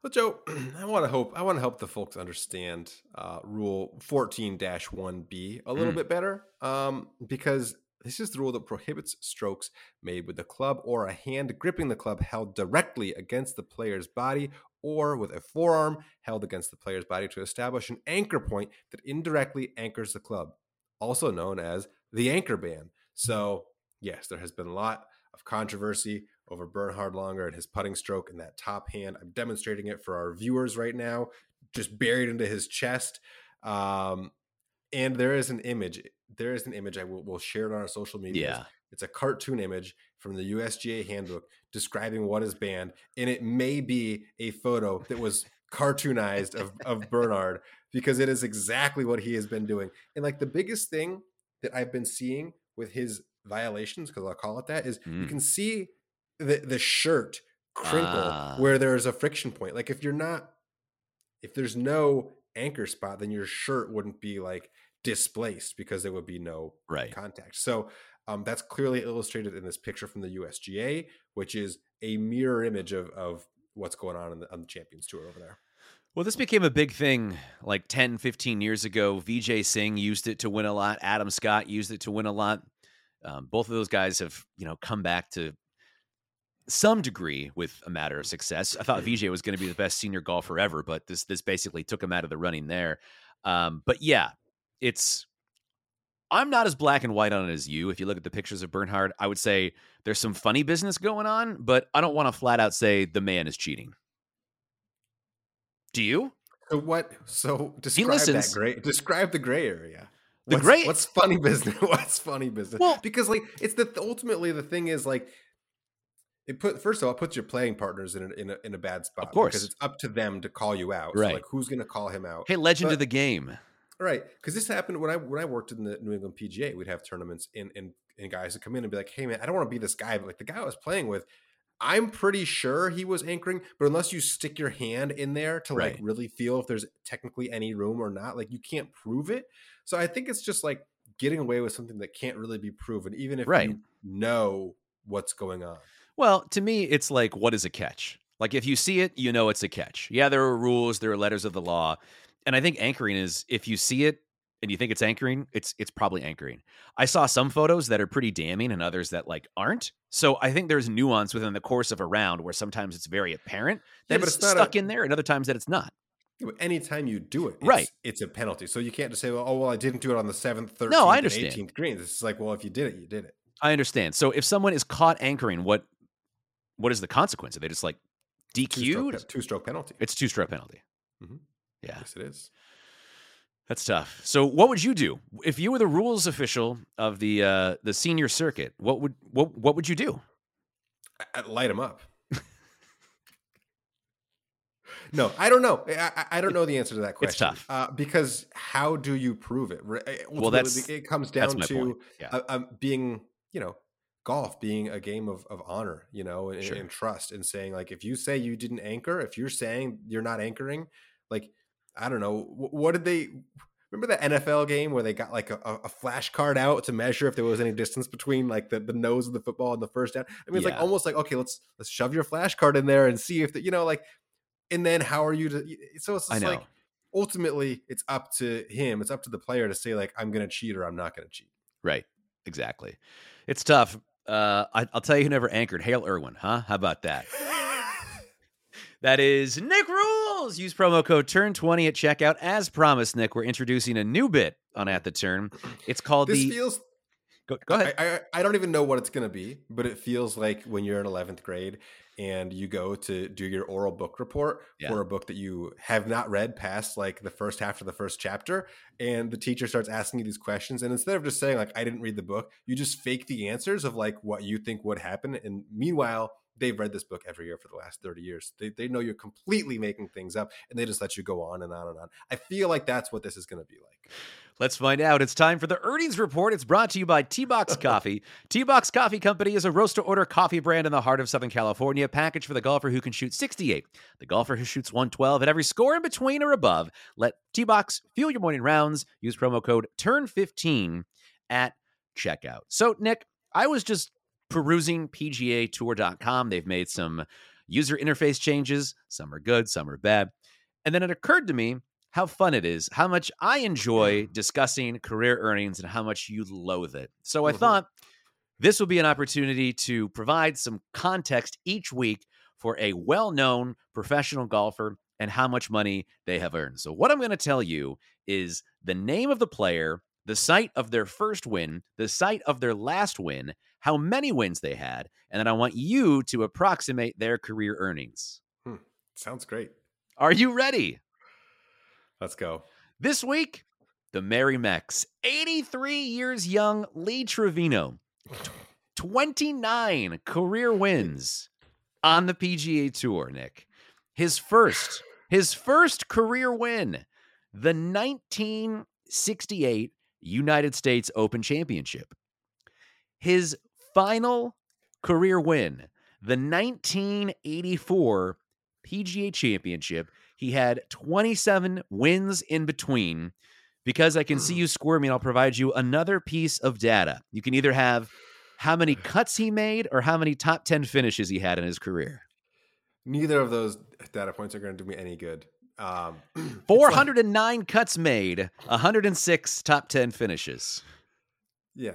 Well, Joe, [clears throat] I want to hope I want to help the folks understand uh, Rule 14-1B a little Mm. bit better, um, because this is the rule that prohibits strokes made with the club or a hand gripping the club held directly against the player's body or with a forearm held against the player's body to establish an anchor point that indirectly anchors the club, also known as the anchor ban. So, yes, there has been a lot of controversy over Bernhard Langer and his putting stroke in that top hand. I'm demonstrating it for our viewers right now, just buried into his chest. Um, and there is an image. There is an image. I will we'll share it on our social media. Yeah. It's a cartoon image from the USGA handbook describing what is banned. And it may be a photo that was [laughs] cartoonized of, of Bernhard because it is exactly what he has been doing. And like the biggest thing that I've been seeing with his violations, because I'll call it that, is you Mm. can see the, the shirt crinkle Ah. where there's a friction point. Like if you're not, if there's no anchor spot, then your shirt wouldn't be like displaced because there would be no Right. contact. So Um, that's clearly illustrated in this picture from the USGA, which is a mirror image of, of what's going on the, on the Champions Tour over there. Well, this became a big thing like 10, 15 years ago. Vijay Singh used it to win a lot. Adam Scott used it to win a lot. Um, both of those guys have, you know, come back to some degree with a matter of success. I [laughs] thought Vijay was going to be the best senior golfer ever, but this this basically took him out of the running there. Um, but yeah, it's I'm not as black and white on it as you. If you look at the pictures of Bernhard, I would say there's some funny business going on, but I don't want to flat out say the man is cheating. Do you? So what? So describe that gray. Describe the gray area. The what's, gray. What's funny business? [laughs] What's funny business? Well, because like it's the ultimately the thing is like it put first of all it puts your playing partners in a, in a, in a bad spot. Of course, because it's up to them to call you out. Right. So like who's going to call him out? Hey, legend but, of the game. Right, because this happened when I when I worked in the New England PGA. We'd have tournaments and and and guys would come in and be like, "Hey man, I don't want to be this guy, but like the guy I was playing with, I'm pretty sure he was anchoring, but unless you stick your hand in there to right. like really feel if there's technically any room or not, like you can't prove it. So I think it's just like getting away with something that can't really be proven, even if right. you know what's going on. Well, to me, it's like, what is a catch? Like, if you see it, you know it's a catch. Yeah, there are rules, there are letters of the law. And I think anchoring is if you see it and you think it's anchoring, it's it's probably anchoring. I saw some photos that are pretty damning and others that like aren't. So I think there's nuance within the course of a round where sometimes it's very apparent that yeah, it's, it's stuck a, in there and other times that it's not. Anytime you do it, it's, right, it's a penalty. So you can't just say, well, "Oh, well, I didn't do it on the seventh, thirteenth, no, I and understand. eighteenth green." It's like, well, if you did it, you did it. I understand. So if someone is caught anchoring, what what is the consequence? Are they just like DQ'd? Two stroke penalty. It's two stroke penalty. Mm-hmm. Yeah, yes, it is. That's tough. So, what would you do if you were the rules official of the uh, the senior circuit? What would what what would you do? I'd light them up. [laughs] no, I don't know. I, I, don't know the answer to that question. It's tough uh, because how do you prove it? Ultimately, well, that's it comes down to yeah. uh, um, being you know golf being a game of, of honor, you know, and, sure. and trust, and saying like if you say you didn't anchor, if you're saying you're not anchoring, like I don't know, what did they? Remember the NFL game where they got like a, a flash card out to measure if there was any distance between like the, the nose of the football and the first down? I mean, it's yeah. like almost like okay, let's let's shove your flash card in there and see if the, you know like, and then how are you to? So it's just like ultimately it's up to him, it's up to the player to say like I'm going to cheat or I'm not going to cheat. Right. Exactly. It's tough. Uh, I, will tell you who never anchored. Hale Irwin, huh? How about that? [laughs] that is Nick Rules. Use promo code TURN20 at checkout. As promised, Nick, we're introducing a new bit on At the Turn. It's called this the. feels. Go, go ahead. I, I, I don't even know what it's going to be, but it feels like when you're in 11th grade and you go to do your oral book report yeah. for a book that you have not read past like the first half of the first chapter and the teacher starts asking you these questions and instead of just saying like i didn't read the book you just fake the answers of like what you think would happen and meanwhile they've read this book every year for the last 30 years they, they know you're completely making things up and they just let you go on and on and on i feel like that's what this is going to be like Let's find out. It's time for the earnings report. It's brought to you by T Box [laughs] Coffee. T Box Coffee Company is a roast to order coffee brand in the heart of Southern California, packaged for the golfer who can shoot 68, the golfer who shoots 112, and every score in between or above. Let T Box fuel your morning rounds. Use promo code TURN15 at checkout. So, Nick, I was just perusing PGAtour.com. They've made some user interface changes. Some are good, some are bad. And then it occurred to me how fun it is, how much I enjoy discussing career earnings and how much you loathe it. So I mm-hmm. thought this will be an opportunity to provide some context each week for a well known professional golfer and how much money they have earned. So, what I'm going to tell you is the name of the player, the site of their first win, the site of their last win, how many wins they had, and then I want you to approximate their career earnings. Hmm. Sounds great. Are you ready? Let's go. This week, the Merry Mex, 83 years young Lee Trevino, [sighs] 29 career wins on the PGA Tour, Nick. His first, [sighs] his first career win, the 1968 United States Open Championship. His final career win, the 1984 PGA Championship. He had 27 wins in between, Because I can see you squirming, I'll provide you another piece of data. You can either have how many [sighs] cuts he made or how many top 10 finishes he had in his career. Neither of those data points are going to do me any good. Um, [clears throat] it's like- 409 cuts made, 106 top 10 finishes. Yeah.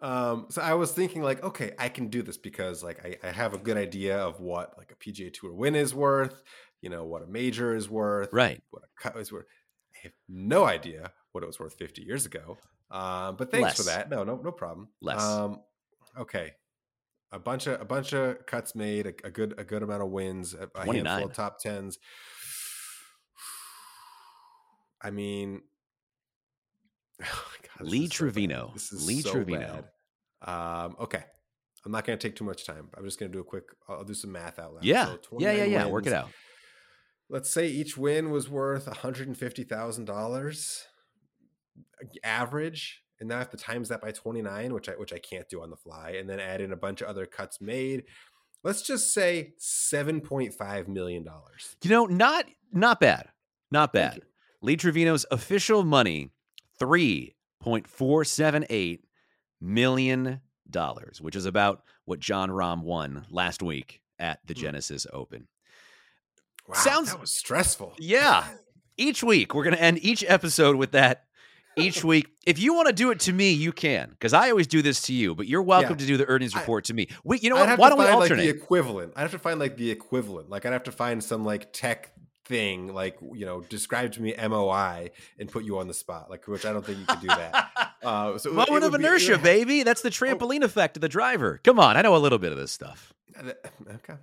Um, so I was thinking like, okay, I can do this because like I, I have a good idea of what like a PGA Tour win is worth, you know, what a major is worth, Right. what a cut is worth. I have no idea what it was worth 50 years ago. Um, but thanks for that. No, no, no problem. Less. Um, okay. A bunch of a bunch of cuts made, a, a good a good amount of wins, a, a handful of top tens. [sighs] I mean, [laughs] oh God, Lee is so. Trevino. Lee so Trevino. Um, okay, I'm not going to take too much time. I'm just going to do a quick. I'll, do some math out loud. Yeah. So yeah, yeah, 29 yeah. Work it out. Let's say each win was worth $150,000 average, and now I have to times that by 29, which I which I can't do on the fly, and then add in a bunch of other cuts made. Let's just say 7.5 million dollars. You know, not not bad. Not bad. Lee Trevino's official money, three point four seven eight million dollars, which is about what Jon Rahm won last week at the Hmm. Genesis Open. Wow, Sounds- that was stressful. Yeah. Each week, we're going to end each episode with that. Each week, if you want to do it to me, you can, because I always do this to you. But you're welcome Yeah. to do the earnings I- report to me. We, you know I'd what? Why don't we find, alternate? Like the equivalent. I'd have to find like the equivalent. Like I'd have to find some like tech thing, like you know, describe to me MOI and put you on the spot. Like which I don't think you could do that. [laughs] Uh, so Moment of be- inertia, would- baby. That's the trampoline effect of the driver. Come on, I know a little bit of this stuff. [laughs] Okay.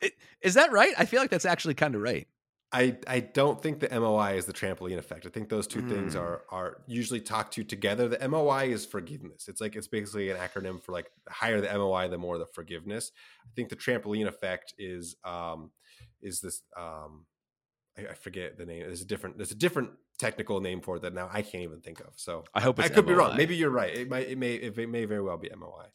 It- Is that right? I feel like that's actually kind of right. I, I don't think the MOI is the trampoline effect. I think those two things Mm. are are usually talked to together. The MOI is forgiveness. It's like it's basically an acronym for like the higher the MOI, the more the forgiveness. I think the trampoline effect is um is this um I, I forget the name. There's a different there's a different technical name for it that now I can't even think of. So I hope I could be wrong. Maybe you're right. It might it may it may very well be MOI.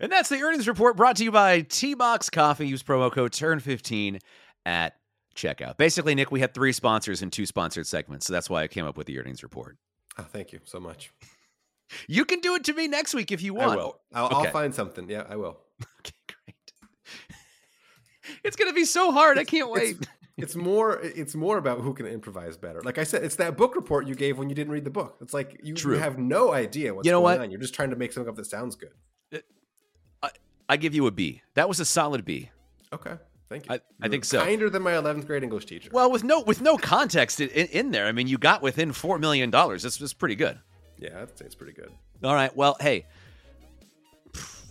And that's the earnings report brought to you by T Box Coffee. Use promo code TURN15 at checkout. Basically, Nick, we had three sponsors and two sponsored segments. So that's why I came up with the earnings report. Oh, thank you so much. You can do it to me next week if you want. I will. I'll, Okay. I'll find something. Yeah, I will. [laughs] Okay, great. It's going to be so hard. I can't wait. It's, [laughs] it's more it's more about who can improvise better. Like I said, it's that book report you gave when you didn't read the book. It's like you, you have no idea what's You know going what? on. You're just trying to make something up that sounds good. I give you a B. That was a solid B. Okay. Thank you. I- I You're think so. Kinder than my 11th grade English teacher. Well, with no with no context in, in, in there, I mean, you got within four million dollars. That's that's pretty good. yeah, I'd say it's pretty good. All right. Well, hey,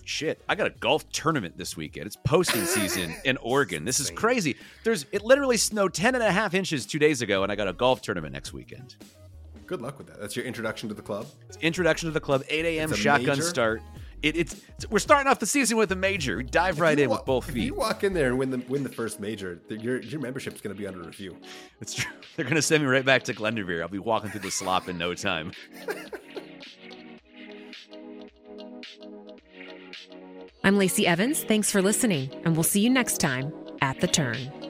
shit, I got a golf tournament this weekend. It's posting [laughs] season in Oregon. This is crazy. There's it literally snowed 10 and a half inches two days ago, and I got a golf tournament next weekend. Good luck with that. That's your introduction to the club. It's introduction to the club, 8 a.m. Shotgun major? start. It, it's, it's- we're starting off the season with a major. We dive right If in wa- with both If feet. you walk in there and win the win the first major, th- your your membership's going to be under review. It's true. [laughs] They're gonna send me right back to Glendoveer. I'll be walking through the slop in no time. [laughs] I'm Lacey Evans. Thanks for listening, and we'll see you next time at the turn.